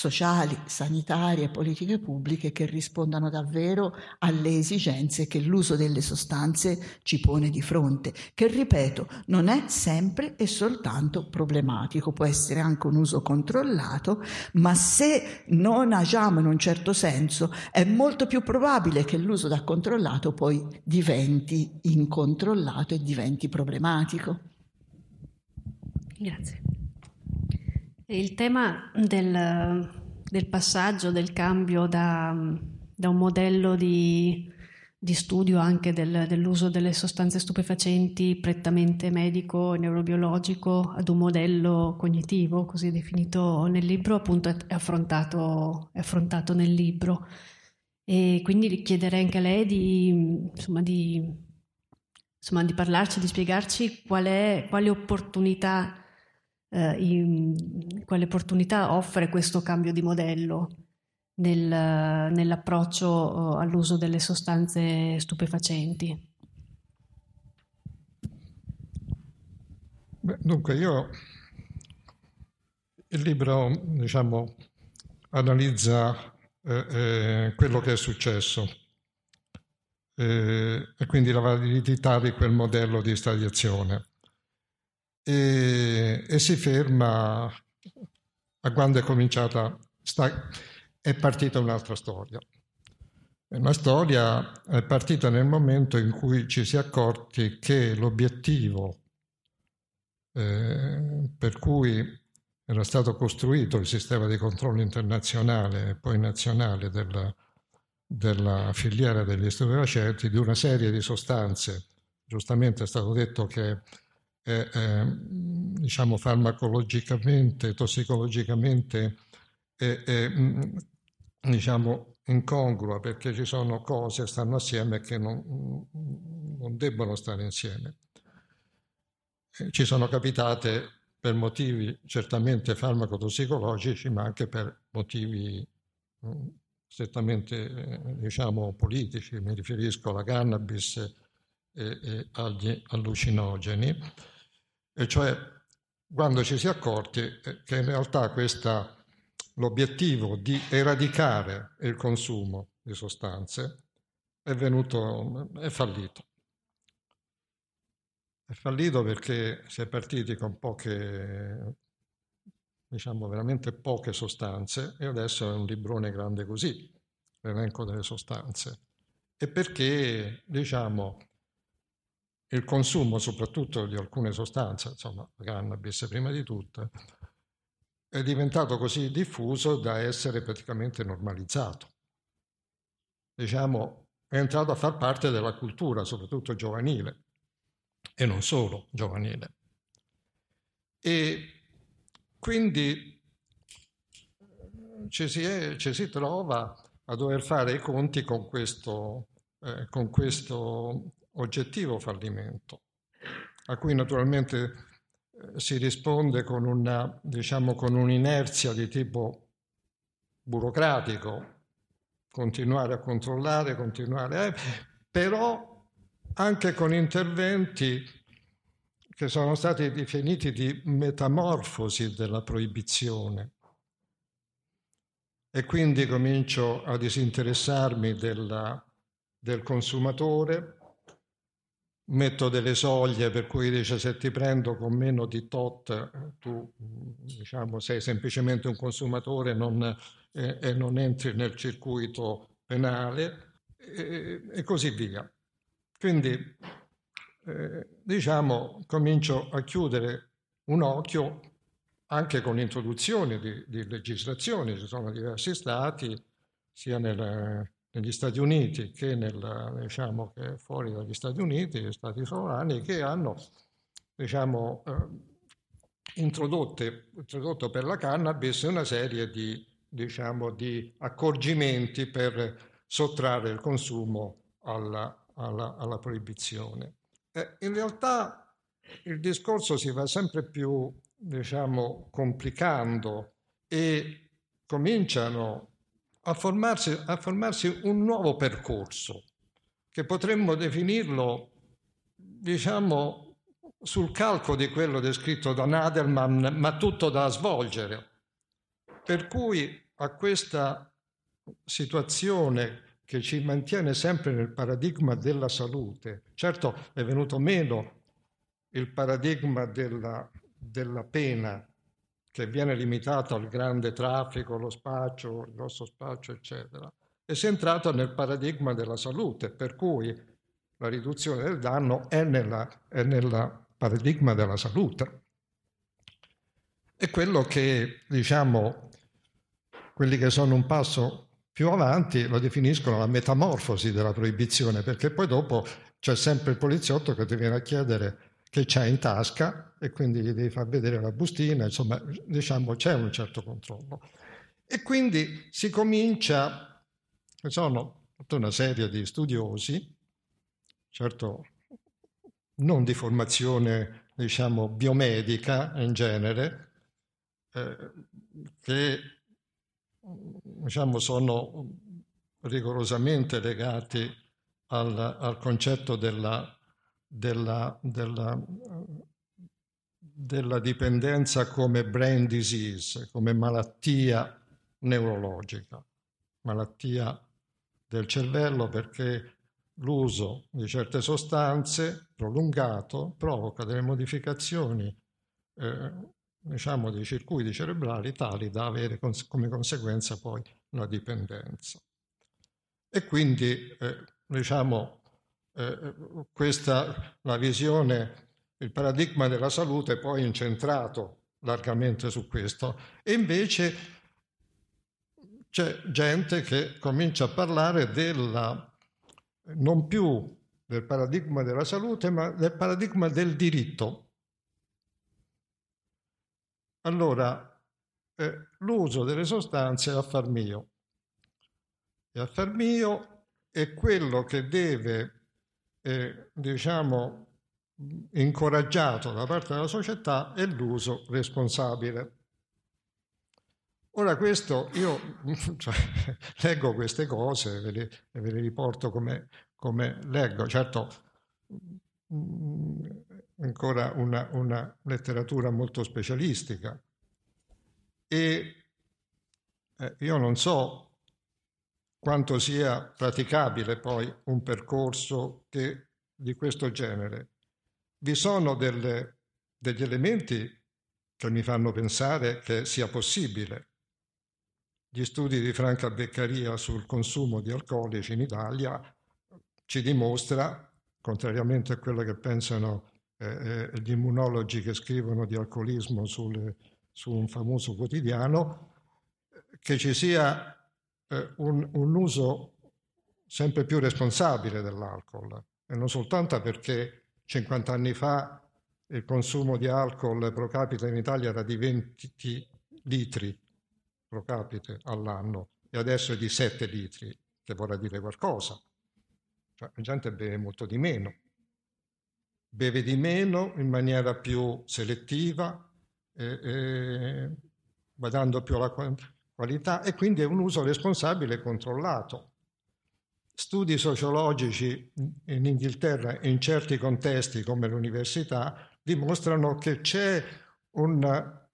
sociali, sanitarie, politiche pubbliche che rispondano davvero alle esigenze che l'uso delle sostanze ci pone di fronte, che ripeto non è sempre e soltanto problematico, può essere anche un uso controllato, ma se non agiamo in un certo senso è molto più probabile che l'uso da controllato poi diventi incontrollato e diventi problematico. Grazie. Il tema del, del passaggio, del cambio da, da un modello di, di studio anche del, dell'uso delle sostanze stupefacenti prettamente medico e neurobiologico ad un modello cognitivo, così definito nel libro, appunto è affrontato, è affrontato nel libro. E quindi chiederei anche a lei di, insomma, di, insomma, di parlarci, di spiegarci qual è, quale opportunità eh, in, quale opportunità offre questo cambio di modello nel, nell'approccio eh, all'uso delle sostanze stupefacenti? Beh, dunque, io il libro, diciamo, analizza eh, eh, quello che è successo eh, e quindi la validità di quel modello di stadiazione e, e si ferma a quando è cominciata, sta, è partita un'altra storia. Una storia è partita nel momento in cui ci si è accorti che l'obiettivo eh, per cui era stato costruito il sistema di controllo internazionale e poi nazionale della, della filiera degli stupefacenti di una serie di sostanze, giustamente è stato detto che è diciamo farmacologicamente, tossicologicamente mm, diciamo incongrua perché ci sono cose che stanno assieme che non, non debbono stare insieme. Ci sono capitate per motivi certamente farmacotossicologici, ma anche per motivi mm, strettamente diciamo, politici, mi riferisco alla cannabis e, e agli allucinogeni e cioè quando ci si è accorti eh, che in realtà questa, l'obiettivo di eradicare il consumo di sostanze è venuto, è fallito. È fallito perché si è partiti con poche, diciamo veramente poche sostanze e adesso è un librone grande così, l'elenco delle sostanze. E perché, diciamo, il consumo soprattutto di alcune sostanze, insomma la cannabis prima di tutto, è diventato così diffuso da essere praticamente normalizzato. Diciamo, è entrato a far parte della cultura, soprattutto giovanile, e non solo giovanile. E quindi ci si, è, ci si trova a dover fare i conti con questo, eh, con questo oggettivo fallimento, a cui naturalmente eh, si risponde con, una, diciamo, con un'inerzia di tipo burocratico, continuare a controllare, continuare, eh, però anche con interventi che sono stati definiti di metamorfosi della proibizione. E quindi comincio a disinteressarmi della, del consumatore, metto delle soglie per cui dice se ti prendo con meno di tot tu diciamo, sei semplicemente un consumatore non, eh, e non entri nel circuito penale e, e così via. Quindi eh, diciamo comincio a chiudere un occhio anche con l'introduzione di, di legislazioni, ci sono diversi stati, sia nel, negli Stati Uniti che, nel, diciamo, che fuori dagli Stati Uniti, gli Stati sovrani, che hanno diciamo, eh, introdotto per la cannabis una serie di, diciamo, di accorgimenti per sottrarre il consumo alla, alla, alla proibizione. Eh, in realtà il discorso si va sempre più diciamo, complicando e cominciano a formarsi, a formarsi un nuovo percorso che potremmo definirlo, diciamo, sul calco di quello descritto da Nadelman, ma tutto da svolgere. Per cui a questa situazione che ci mantiene sempre nel paradigma della salute, certo è venuto meno il paradigma della della pena che viene limitata al grande traffico, lo spaccio, il grosso spaccio, eccetera, e si è entrato nel paradigma della salute, per cui la riduzione del danno è, nel paradigma della salute. È quello che, diciamo, quelli che sono un passo più avanti lo definiscono la metamorfosi della proibizione, perché poi dopo c'è sempre il poliziotto che ti viene a chiedere che c'è in tasca e quindi gli devi far vedere la bustina, insomma, diciamo c'è un certo controllo. E quindi si comincia, sono tutta una serie di studiosi, certo non di formazione, diciamo, biomedica in genere, eh, che diciamo, sono rigorosamente legati al, al concetto della della, della, della dipendenza come brain disease, come malattia neurologica, malattia del cervello perché l'uso di certe sostanze prolungato provoca delle modificazioni eh, diciamo dei circuiti cerebrali tali da avere cons- come conseguenza poi la dipendenza. E quindi eh, diciamo eh, questa, la visione, il paradigma della salute è poi incentrato largamente su questo e invece c'è gente che comincia a parlare della, non più del paradigma della salute, ma del paradigma del diritto. Allora, eh, l'uso delle sostanze è affar mio. E affar mio è quello che deve eh, diciamo, incoraggiato da parte della società è l'uso responsabile. Ora questo, io cioè, leggo queste cose ve le, ve le riporto come, come, leggo, certo ancora una, una letteratura molto specialistica e eh, io non so quanto sia praticabile poi un percorso che, di questo genere. Vi sono delle, degli elementi che mi fanno pensare che sia possibile. Gli studi di Franca Beccaria sul consumo di alcolici in Italia ci dimostra, contrariamente a quello che pensano eh, eh gli immunologi che scrivono di alcolismo sul, su un famoso quotidiano, che ci sia eh, un, un uso sempre più responsabile dell'alcol e non soltanto perché 50 anni fa il consumo di alcol pro capite in Italia era di 20 litri pro capite all'anno e adesso è di 7 litri, che vorrà dire qualcosa. Cioè, la gente beve molto di meno, beve di meno in maniera più selettiva, e, e, badando più alla qualità e quindi è un uso responsabile e controllato. Studi sociologici in Inghilterra in certi contesti come l'università dimostrano che c'è una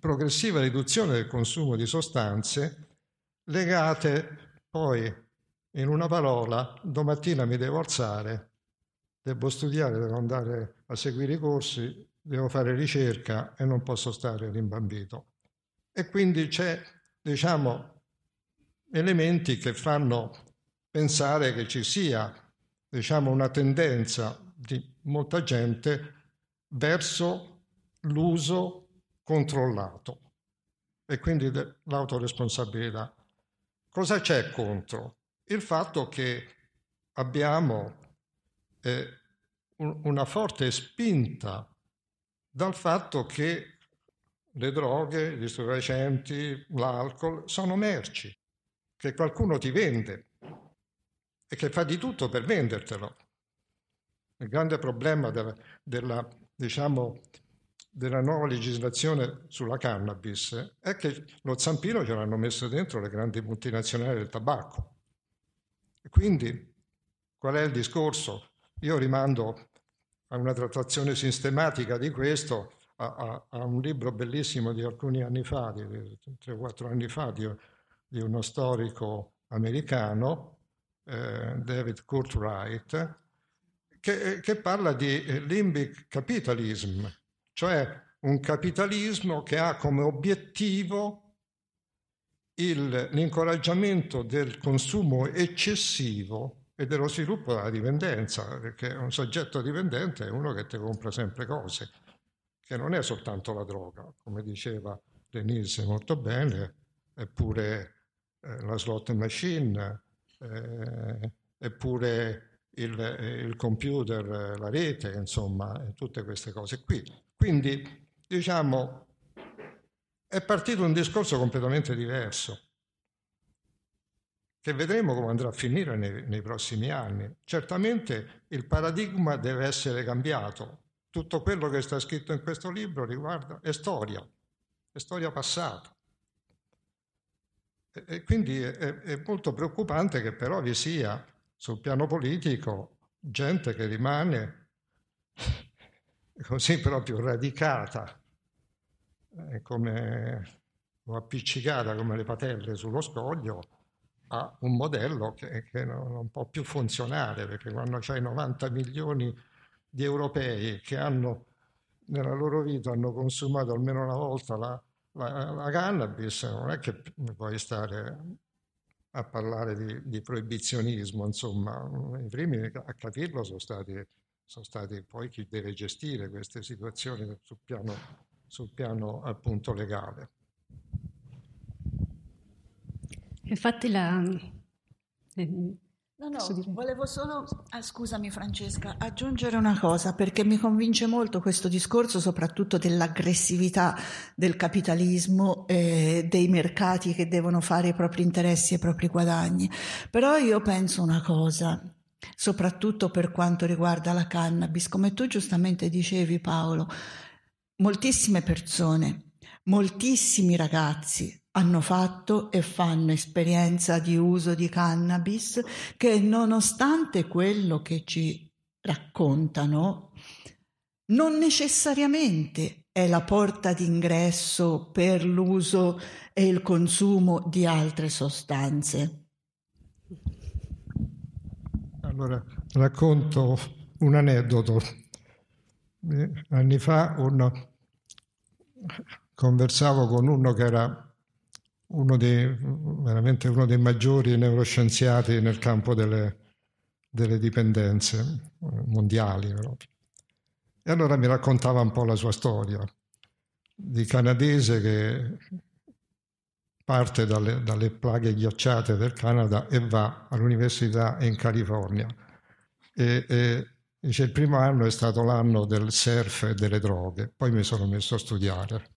progressiva riduzione del consumo di sostanze legate poi in una parola domattina mi devo alzare devo studiare, devo andare a seguire i corsi, devo fare ricerca e non posso stare rimbambito. E quindi c'è, diciamo, elementi che fanno pensare che ci sia, diciamo, una tendenza di molta gente verso l'uso controllato e quindi l'autoresponsabilità. Cosa c'è contro? Il fatto che abbiamo eh, un, una forte spinta dal fatto che le droghe, gli stupefacenti, l'alcol sono merci, che qualcuno ti vende e che fa di tutto per vendertelo. Il grande problema della, della diciamo, della nuova legislazione sulla cannabis è che lo zampino ce l'hanno messo dentro le grandi multinazionali del tabacco. Quindi qual è il discorso? Io rimando a una trattazione sistematica di questo, a, a, un libro bellissimo di alcuni anni fa, di 3-4 anni fa, di, di, uno storico americano, eh, David Courtwright, che, che parla di limbic capitalism, cioè un capitalismo che ha come obiettivo il, l'incoraggiamento del consumo eccessivo e dello sviluppo della dipendenza, perché un soggetto dipendente è uno che ti compra sempre cose, che non è soltanto la droga, come diceva Denise molto bene, eppure eh, la slot machine, eh, eppure il, il computer, la rete, insomma, tutte queste cose qui. Quindi, diciamo, è partito un discorso completamente diverso, che vedremo come andrà a finire nei, nei prossimi anni. Certamente il paradigma deve essere cambiato. Tutto quello che sta scritto in questo libro riguarda è storia, è storia passata. E quindi è, è, molto preoccupante che però vi sia sul piano politico gente che rimane così proprio radicata eh, come, o appiccicata come le patelle sullo scoglio a un modello che, che non, non, può più funzionare perché quando c'hai 90 milioni di europei che hanno nella loro vita hanno consumato almeno una volta la, la, la cannabis non è che puoi stare a parlare di, di, proibizionismo, insomma, i primi a capirlo sono stati, sono stati poi chi deve gestire queste situazioni sul piano, sul piano appunto legale. Infatti la, No, no, volevo solo, ah, scusami Francesca, aggiungere una cosa perché mi convince molto questo discorso soprattutto dell'aggressività del capitalismo e dei mercati che devono fare i propri interessi e i propri guadagni. Però io penso una cosa, soprattutto per quanto riguarda la cannabis, come tu giustamente dicevi Paolo, moltissime persone, moltissimi ragazzi hanno fatto e fanno esperienza di uso di cannabis che nonostante quello che ci raccontano, non necessariamente è la porta d'ingresso per l'uso e il consumo di altre sostanze. Allora, racconto un aneddoto. Eh, anni fa uno, conversavo con uno che era uno dei, veramente uno dei maggiori neuroscienziati nel campo delle, delle dipendenze eh, mondiali. Proprio. E allora mi raccontava un po' la sua storia di canadese che parte dalle, dalle plaghe ghiacciate del Canada e va all'università in California. E, e dice, il primo anno è stato l'anno del surf e delle droghe, poi mi sono messo a studiare.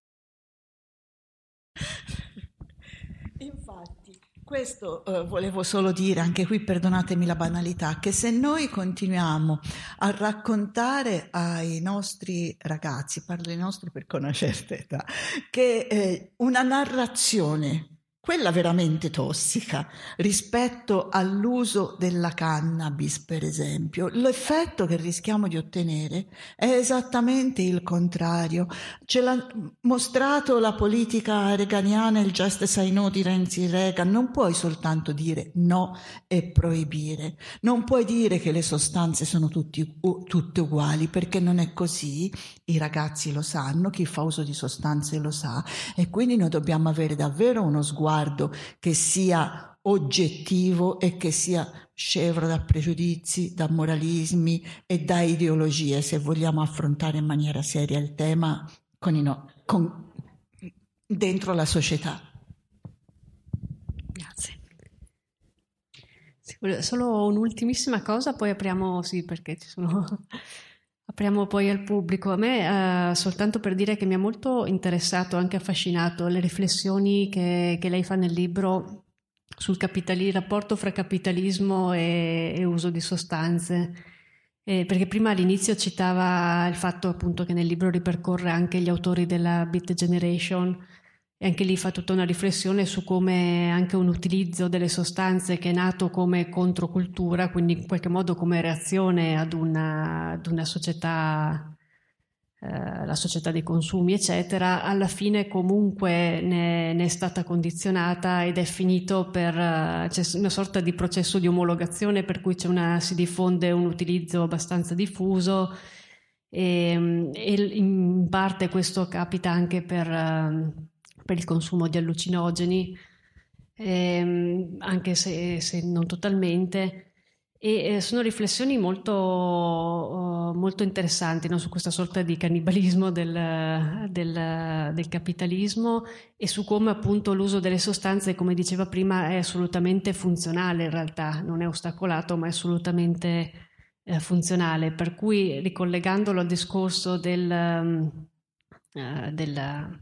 Questo eh, volevo solo dire, anche qui perdonatemi la banalità, che se noi continuiamo a raccontare ai nostri ragazzi, parlo ai nostri perché ho una età, che eh, una narrazione quella veramente tossica, rispetto all'uso della cannabis, per esempio, l'effetto che rischiamo di ottenere è esattamente il contrario. Ce l'ha mostrato la politica reganiana, il Justice I Know di Renzi Reagan. Non puoi soltanto dire no e proibire, non puoi dire che le sostanze sono tutti, tutte uguali, perché non è così. I ragazzi lo sanno, chi fa uso di sostanze lo sa, e quindi noi dobbiamo avere davvero uno sguardo che sia oggettivo e che sia scevro da pregiudizi, da moralismi e da ideologie, se vogliamo affrontare in maniera seria il tema con i no, con, dentro la società. Grazie. Solo un'ultimissima cosa, poi apriamo, sì, perché ci sono Apriamo poi al pubblico. A me, eh, soltanto per dire che mi ha molto interessato, anche affascinato, le riflessioni che, che lei fa nel libro sul rapporto fra capitalismo e, e uso di sostanze. Eh, perché prima all'inizio citava il fatto appunto che nel libro ripercorre anche gli autori della Beat Generation e anche lì fa tutta una riflessione su come anche un utilizzo delle sostanze che è nato come controcultura, quindi in qualche modo come reazione ad una, ad una società, eh, la società dei consumi, eccetera, alla fine comunque ne, ne è stata condizionata ed è finito per c'è una sorta di processo di omologazione per cui una, si diffonde un utilizzo abbastanza diffuso. E, e in parte questo capita anche per per il consumo di allucinogeni, ehm, anche se, se, non totalmente. E eh, sono riflessioni molto, uh, molto interessanti no? su questa sorta di cannibalismo del, del, del, capitalismo e su come appunto l'uso delle sostanze, come diceva prima, è assolutamente funzionale in realtà, non è ostacolato ma è assolutamente eh, funzionale. Per cui ricollegandolo al discorso del, uh, del della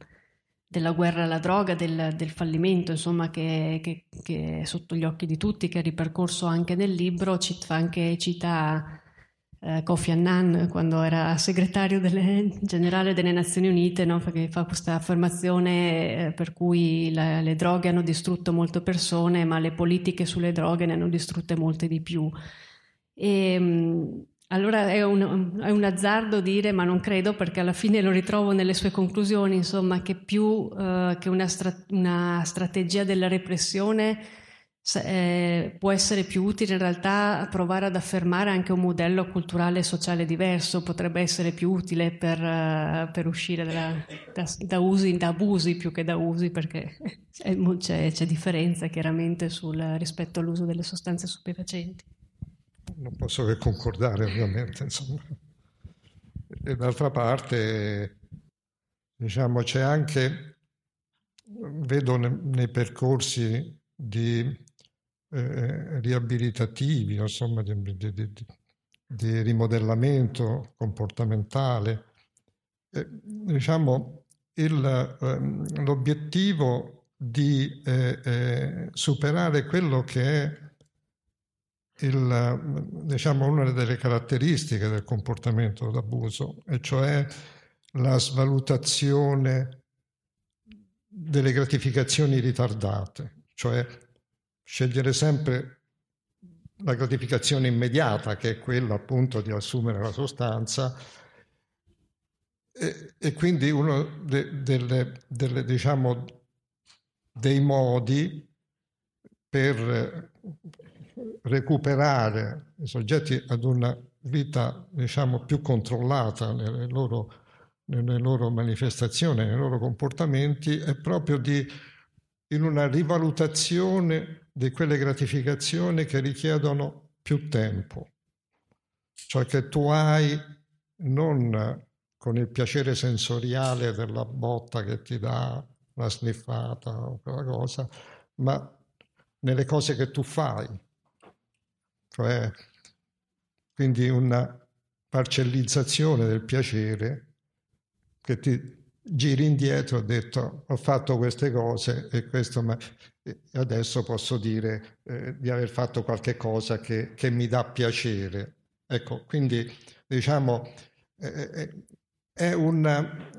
guerra alla droga, del, del fallimento, insomma, che, che, che, è sotto gli occhi di tutti, che è ripercorso anche nel libro, cita anche cita eh, Kofi Annan quando era segretario delle, generale delle Nazioni Unite, no? perché fa questa affermazione eh, per cui la, le droghe hanno distrutto molte persone, ma le politiche sulle droghe ne hanno distrutte molte di più. E, mh, allora è un, è un, azzardo dire, ma non credo perché alla fine lo ritrovo nelle sue conclusioni, insomma, che più eh, che una, stra- una, strategia della repressione eh, può essere più utile in realtà provare ad affermare anche un modello culturale e sociale diverso, potrebbe essere più utile per, uh, per uscire da, da, da, usi, da abusi più che da usi, perché c'è, c'è differenza chiaramente sul, rispetto all'uso delle sostanze stupefacenti non posso che concordare ovviamente. Insomma. E d'altra parte, diciamo, c'è anche, vedo nei percorsi di eh, riabilitativi, insomma, di, di, di, di rimodellamento comportamentale, eh, diciamo, il, eh, l'obiettivo di eh, eh, superare quello che è il, diciamo, una delle caratteristiche del comportamento d'abuso, e cioè la svalutazione delle gratificazioni ritardate, cioè scegliere sempre la gratificazione immediata, che è quella appunto di assumere la sostanza, e, e quindi uno de, delle, delle, diciamo, dei modi per recuperare i soggetti ad una vita diciamo, più controllata nelle loro, nelle loro manifestazioni, nei loro comportamenti, è proprio di, in una rivalutazione di quelle gratificazioni che richiedono più tempo, cioè che tu hai non con il piacere sensoriale della botta che ti dà la sniffata o quella cosa, ma nelle cose che tu fai, cioè quindi una parcellizzazione del piacere che ti giri indietro ho detto ho fatto queste cose e questo ma adesso posso dire eh, di aver fatto qualche cosa che, che, mi dà piacere. Ecco, quindi diciamo eh, eh è una,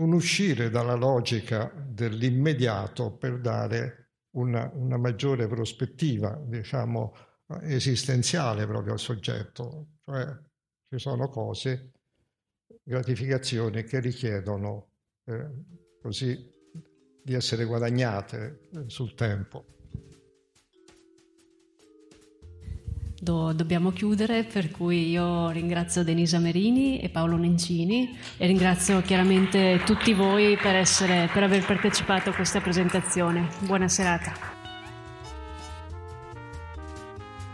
un uscire dalla logica dell'immediato per dare una, una maggiore prospettiva, diciamo, esistenziale proprio al soggetto, cioè ci sono cose, gratificazioni che richiedono eh, così di essere guadagnate eh, sul tempo. Do, dobbiamo chiudere, per cui io ringrazio Denisa Merini e Paolo Nencini e ringrazio chiaramente tutti voi per, essere, per aver partecipato a questa presentazione. Buona serata.